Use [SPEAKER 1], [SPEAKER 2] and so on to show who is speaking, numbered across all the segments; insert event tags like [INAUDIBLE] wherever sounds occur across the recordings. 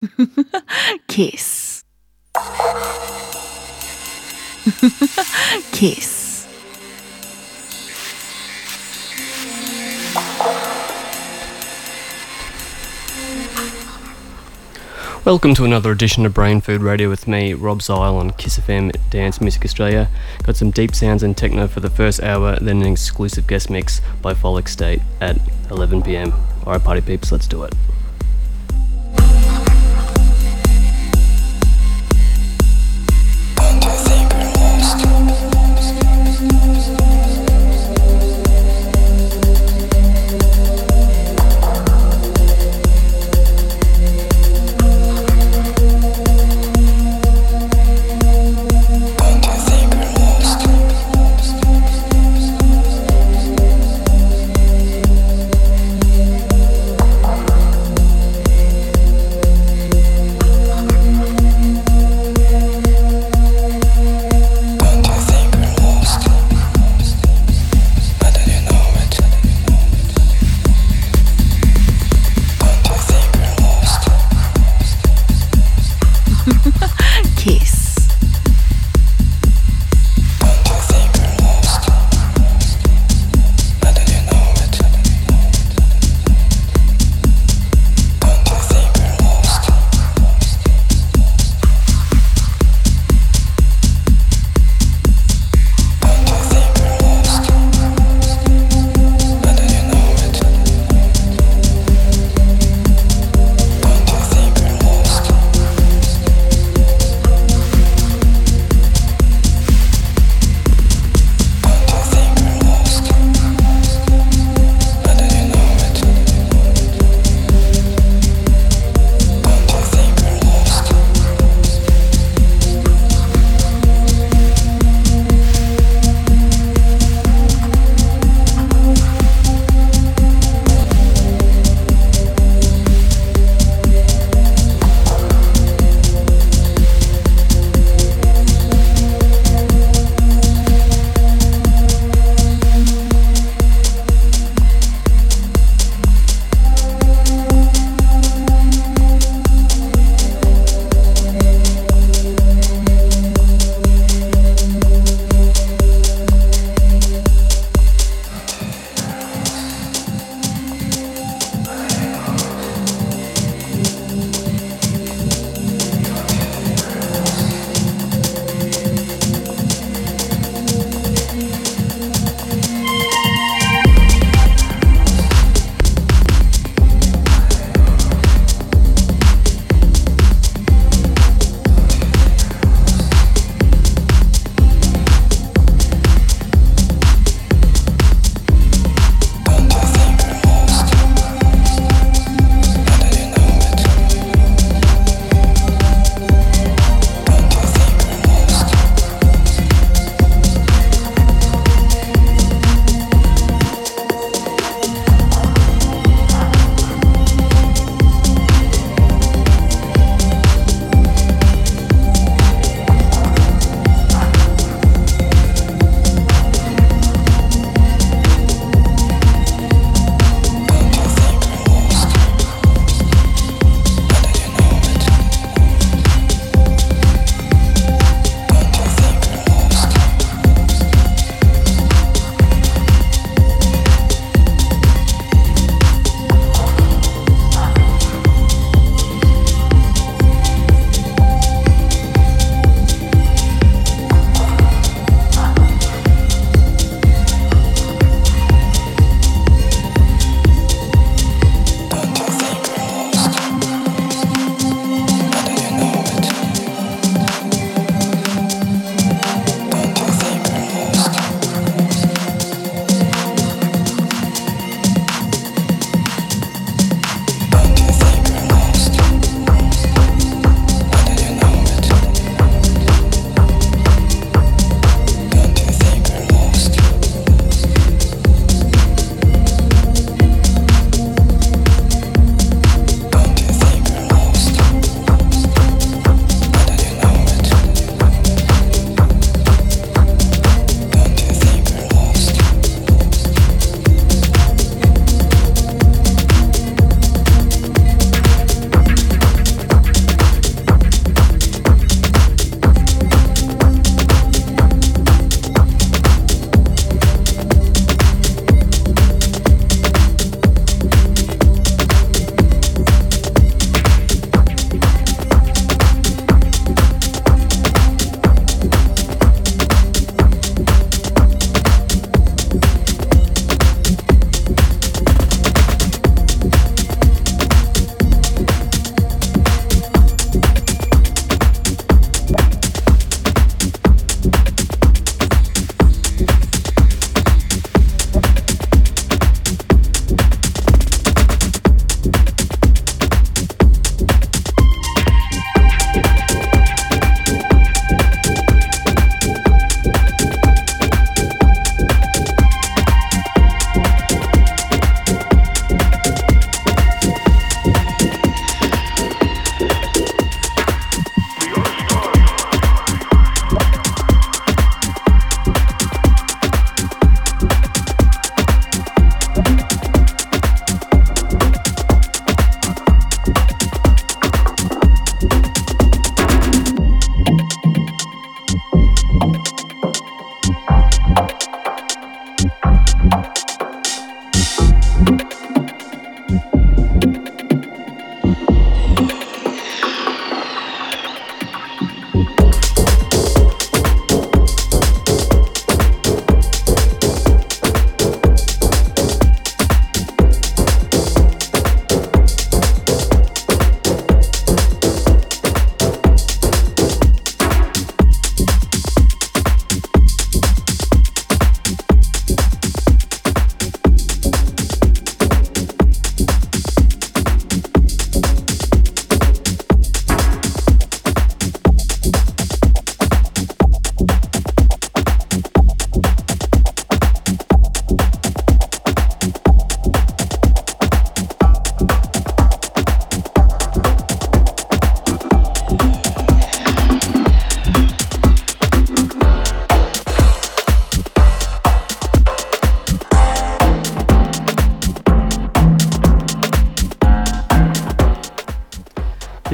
[SPEAKER 1] [LAUGHS] Kiss. [LAUGHS] Kiss.
[SPEAKER 2] Welcome to another edition of Brain Food Radio with me, Rob Zile on Kiss FM Dance Music Australia. Got some deep sounds and techno for the first hour, then an exclusive guest mix by Folic State at 11pm. Alright, party peeps, let's do it.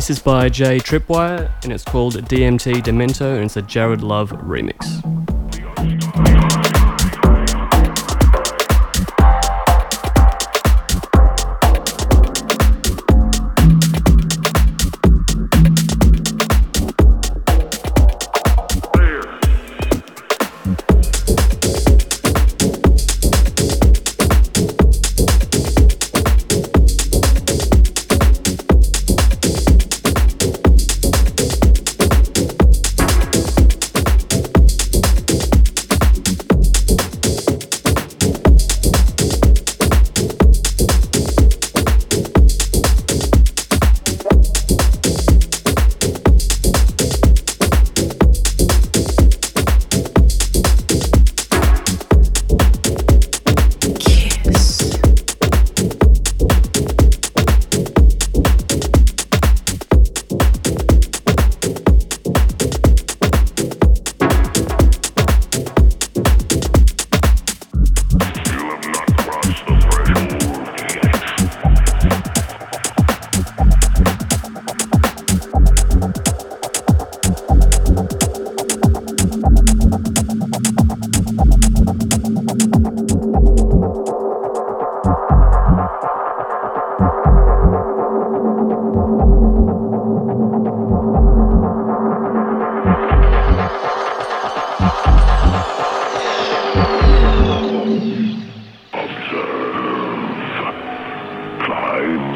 [SPEAKER 2] This is by Jay Tripwire and it's called DMT Demento and it's a Jared Love remix.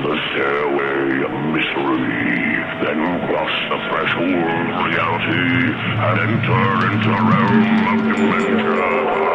[SPEAKER 3] the stairway of misery, then cross the threshold of reality and enter into the realm of dementia.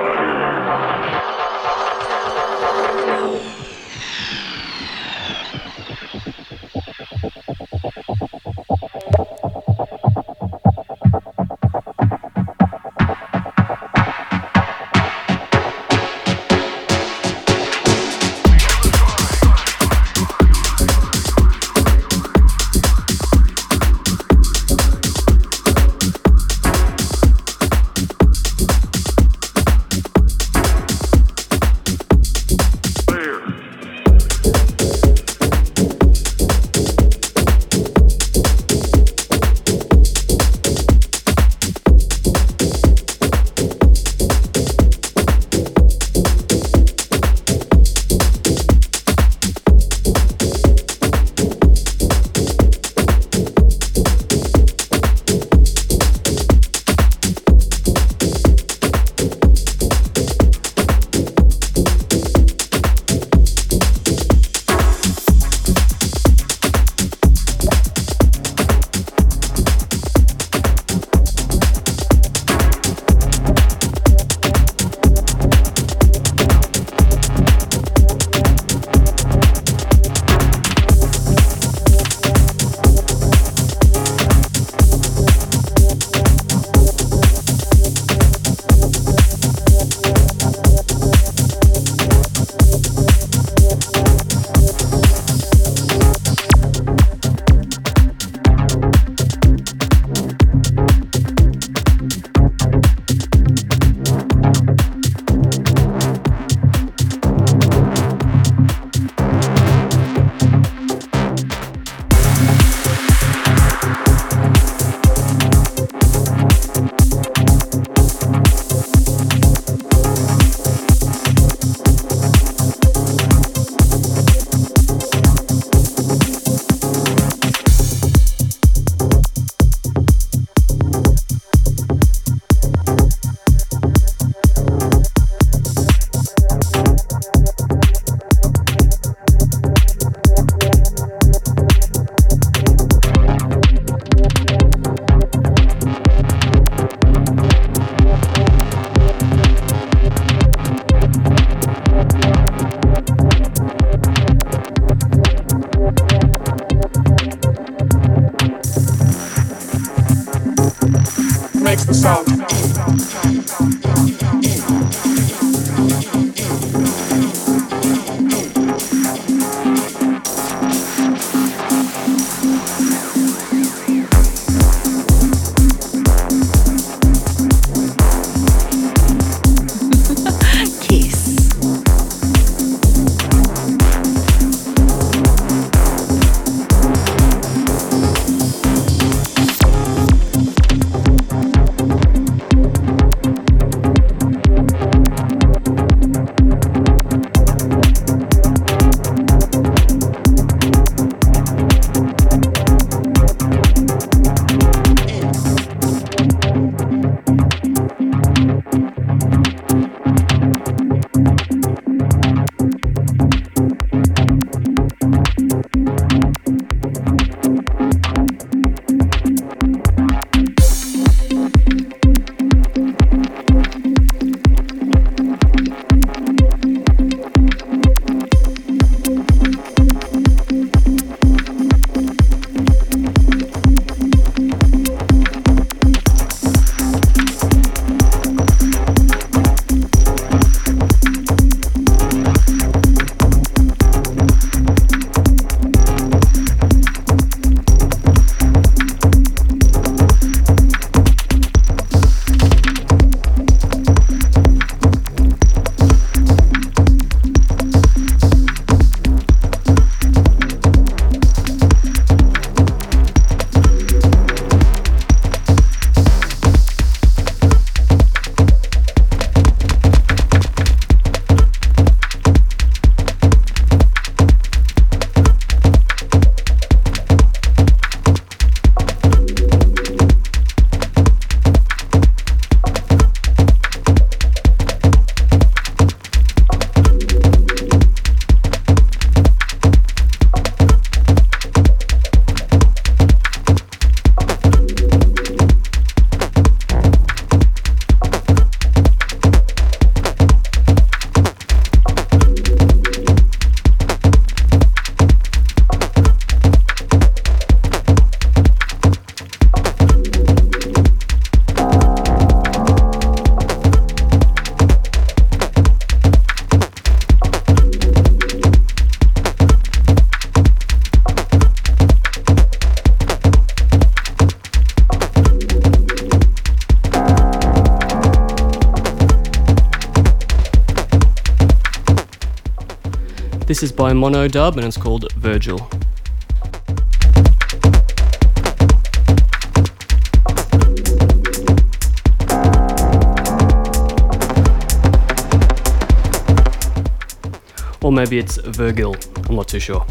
[SPEAKER 2] This is by Monodub and it's called Virgil. Or maybe it's Virgil, I'm not too sure.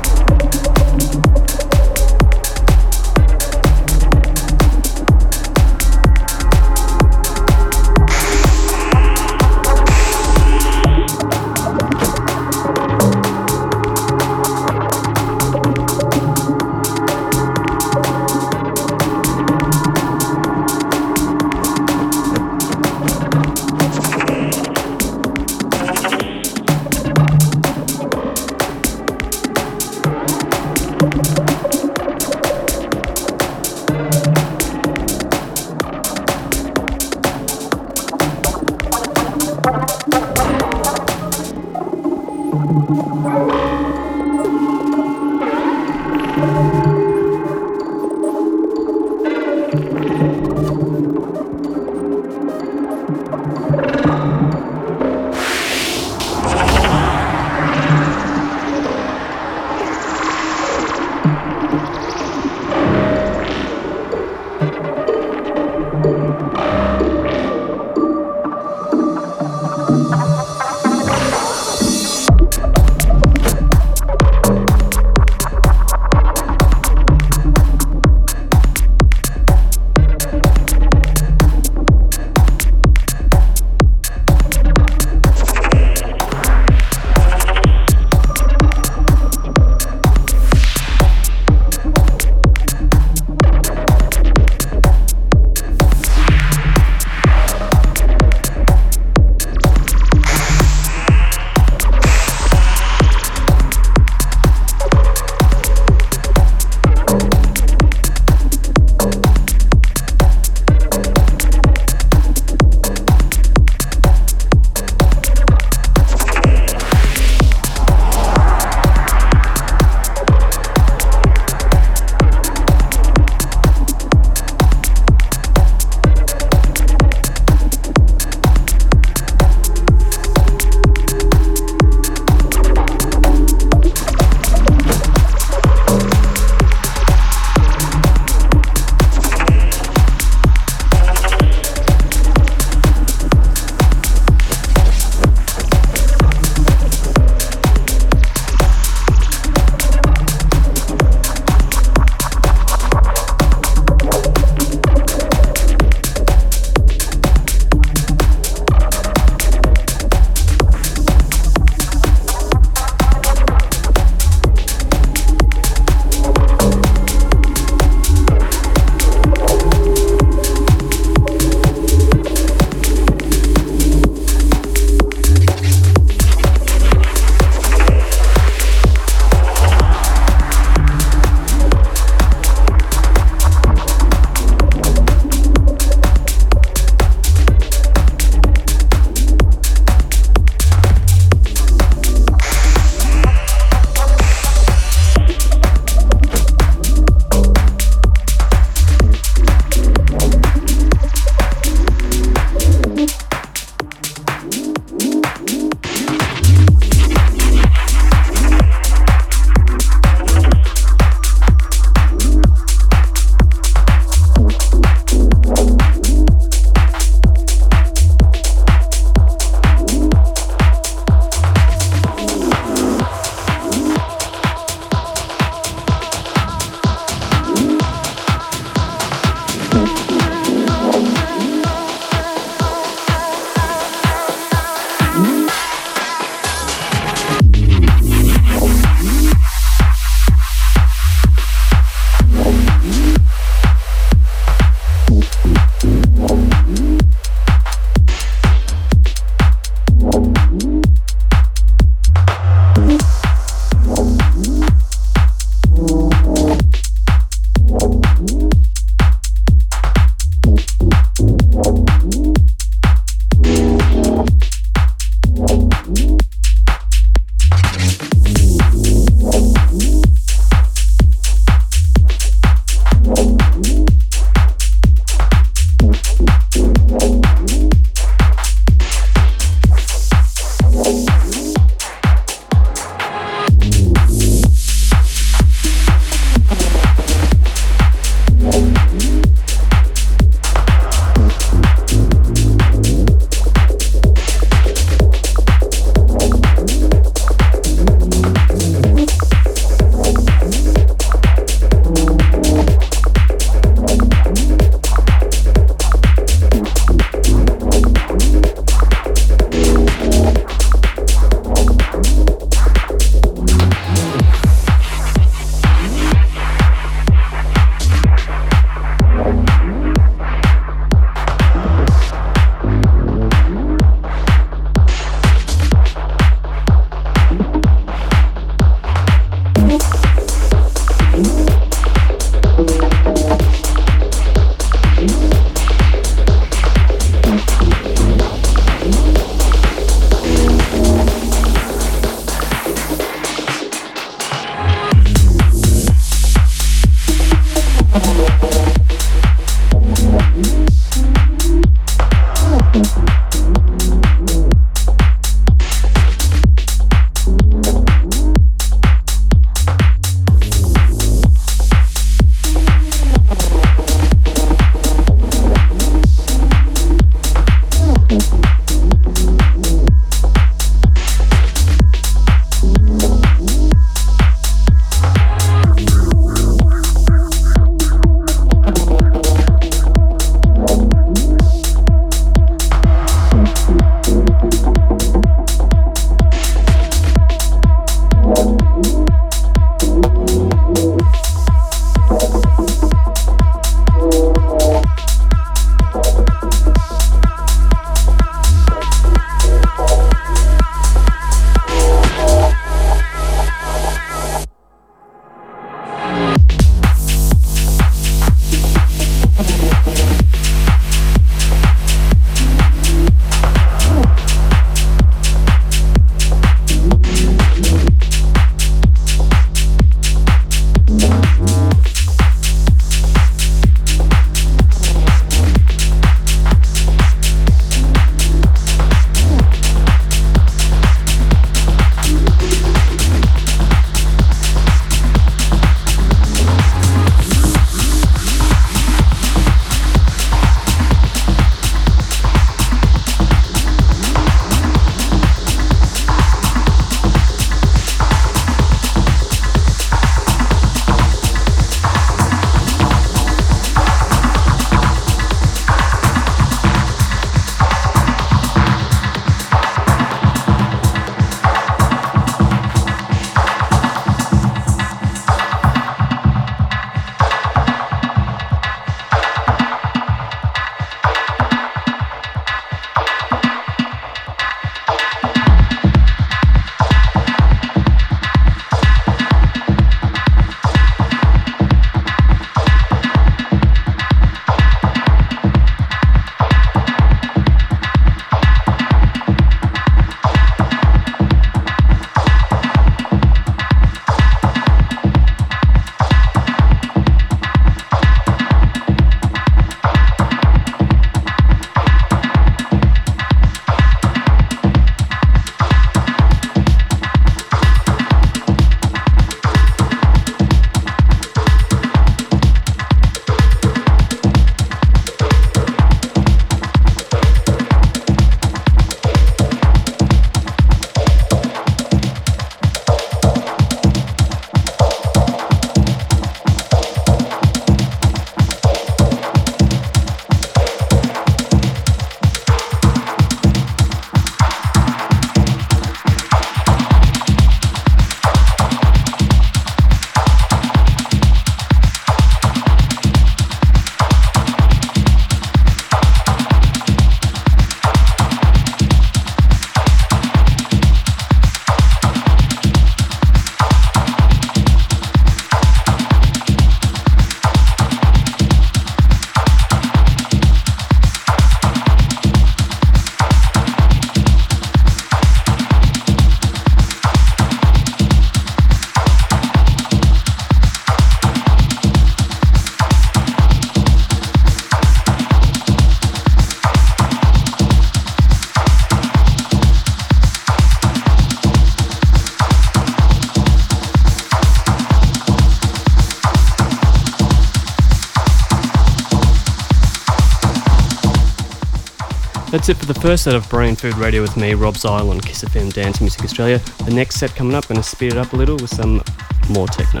[SPEAKER 2] That's it for the first set of Brain Food Radio with me, Rob Zile on Kiss FM Dance Music Australia. The next set coming up, going to speed it up a little with some more techno.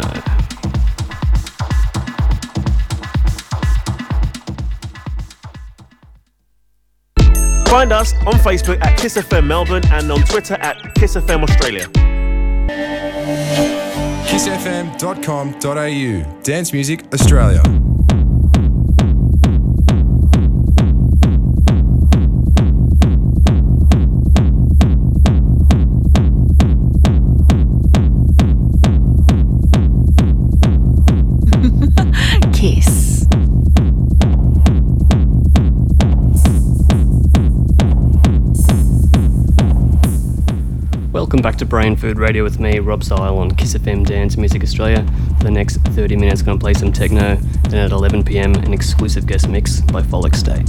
[SPEAKER 4] Find us on Facebook at Kiss FM Melbourne and on Twitter at Kiss FM Australia.
[SPEAKER 5] kissfm.com.au Dance Music Australia.
[SPEAKER 2] Welcome back to Brain Food Radio with me, Rob Zile on Kiss FM Dance Music Australia. For the next 30 minutes, going to play some techno. Then at 11 pm, an exclusive guest mix by Folic State.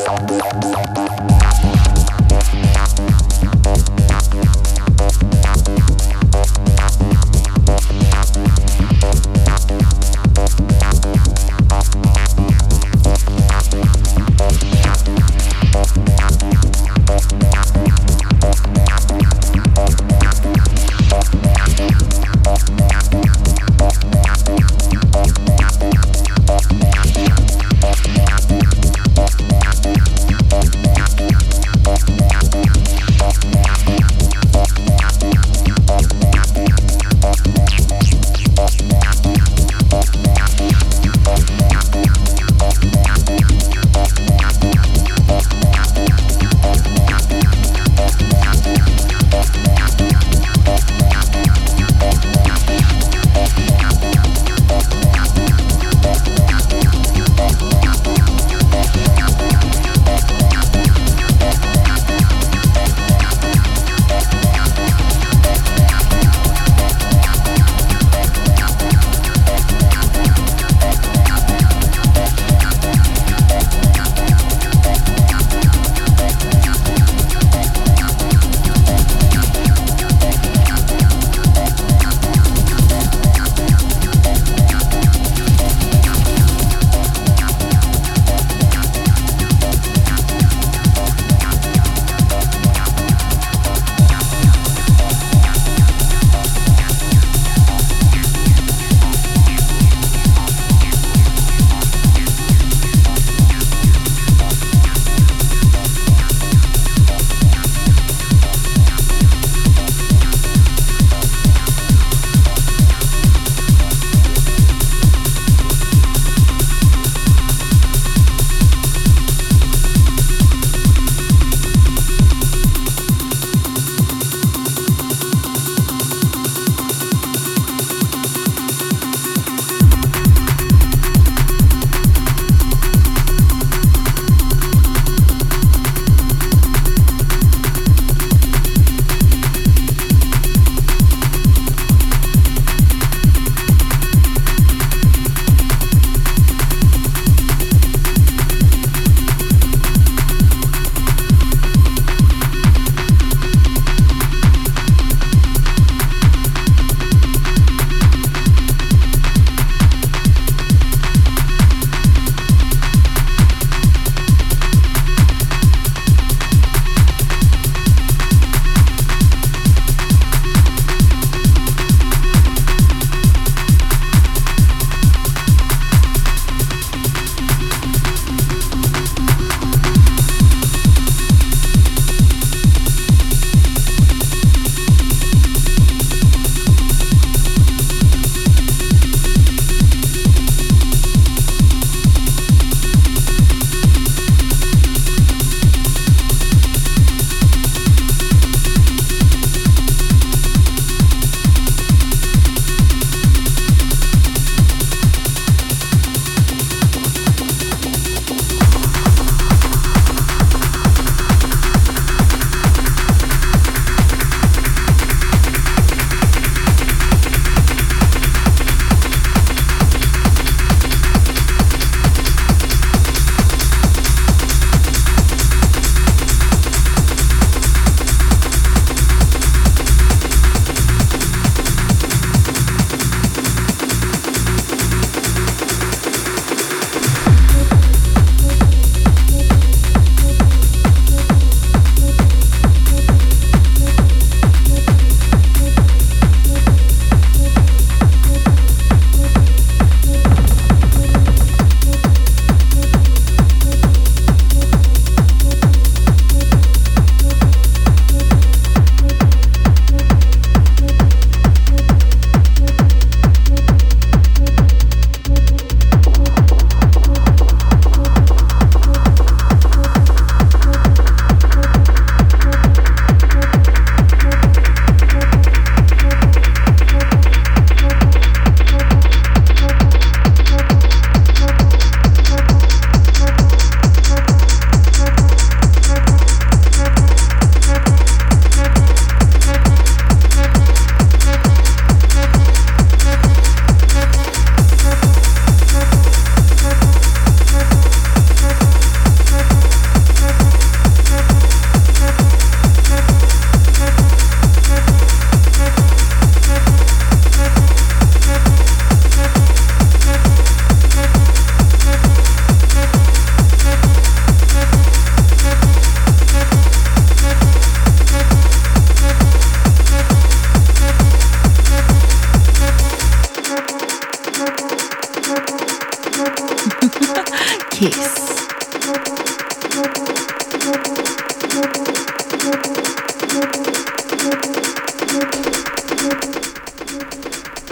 [SPEAKER 1] Kiss.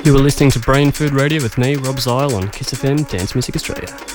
[SPEAKER 2] You were listening to Brain Food Radio with me, Rob Zile, on Kiss FM Dance Music Australia.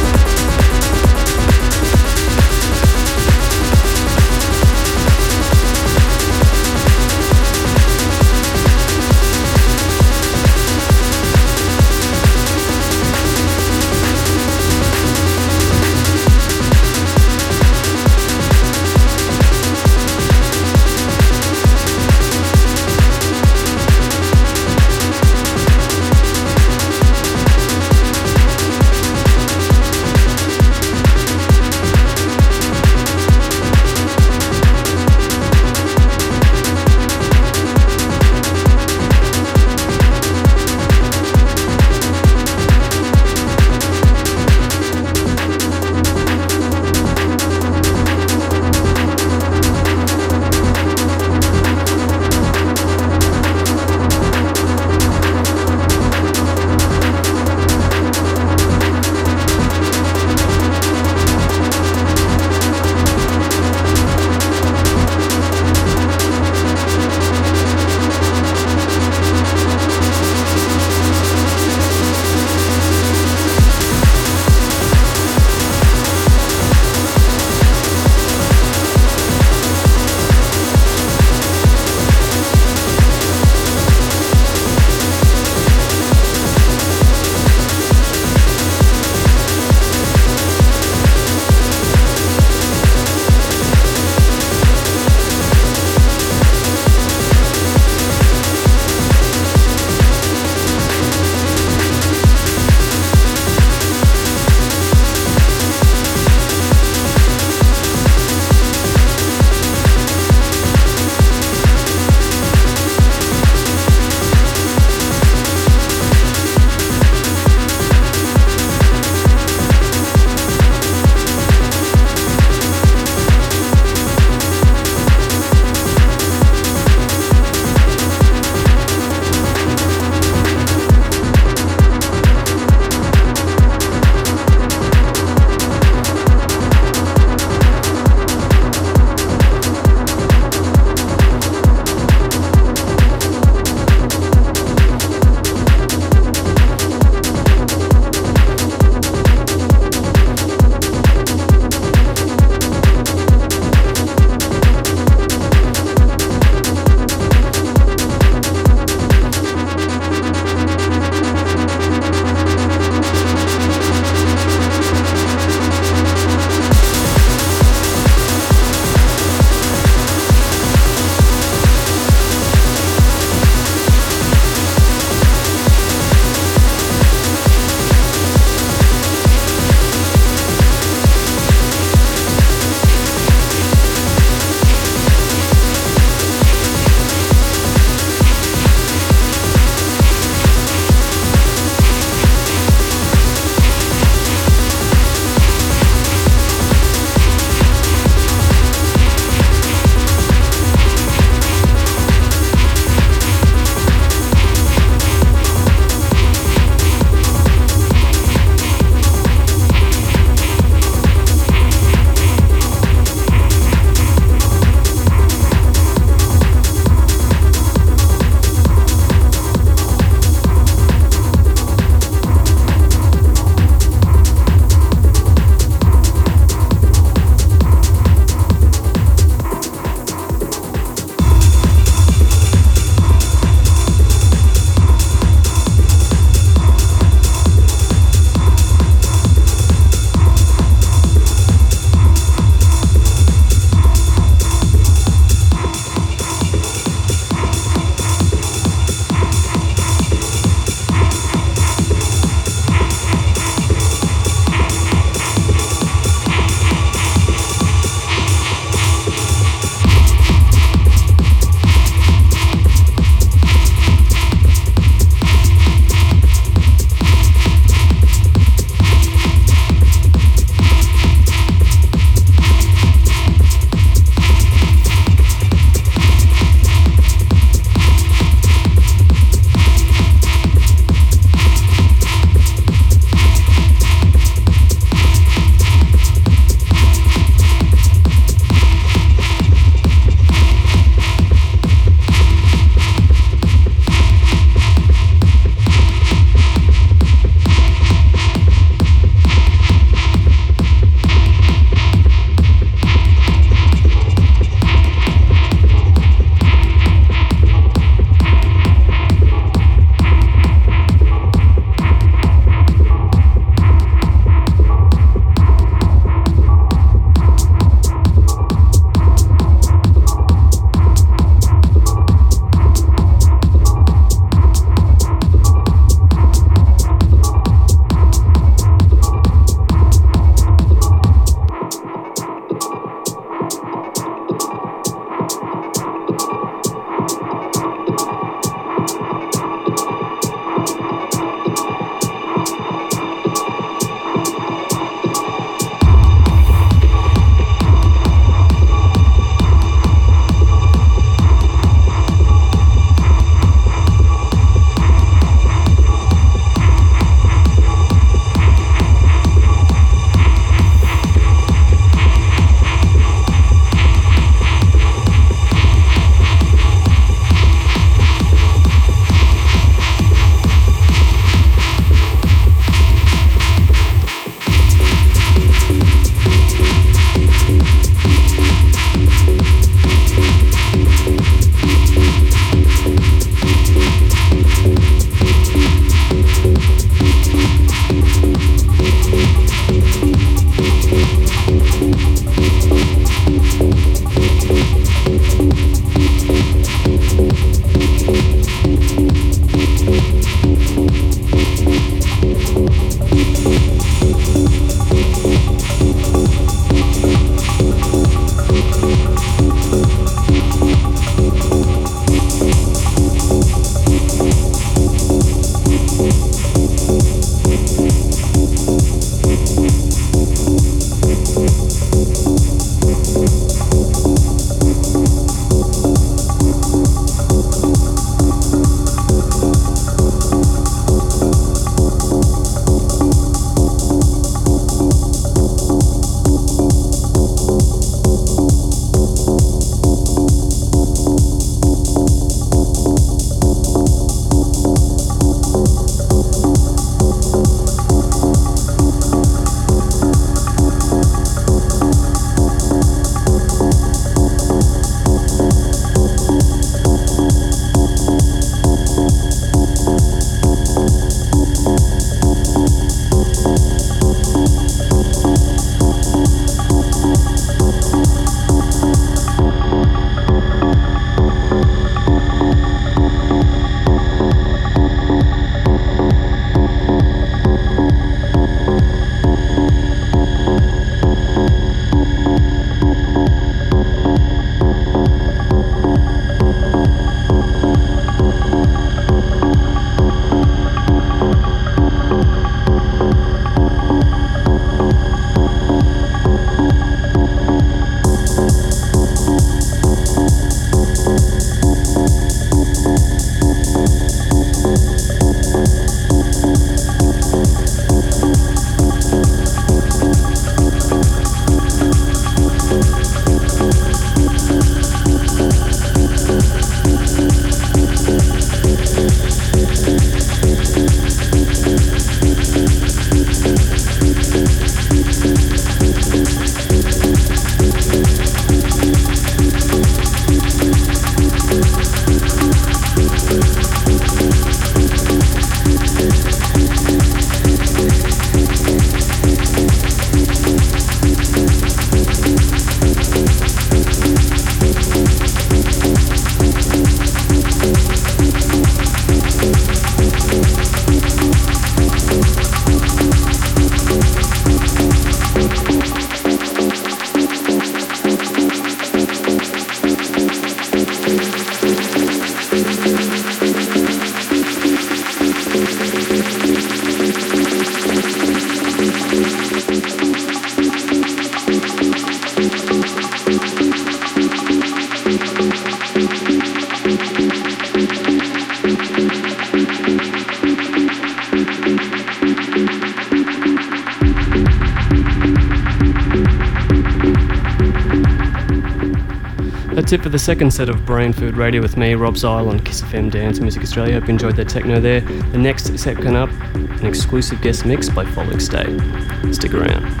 [SPEAKER 2] The second set of Brain Food Radio with me, Rob Zile on Kiss FM Dance Music Australia. Hope you enjoyed that techno there. The next set coming up, an exclusive guest mix by Folic State. Stick around.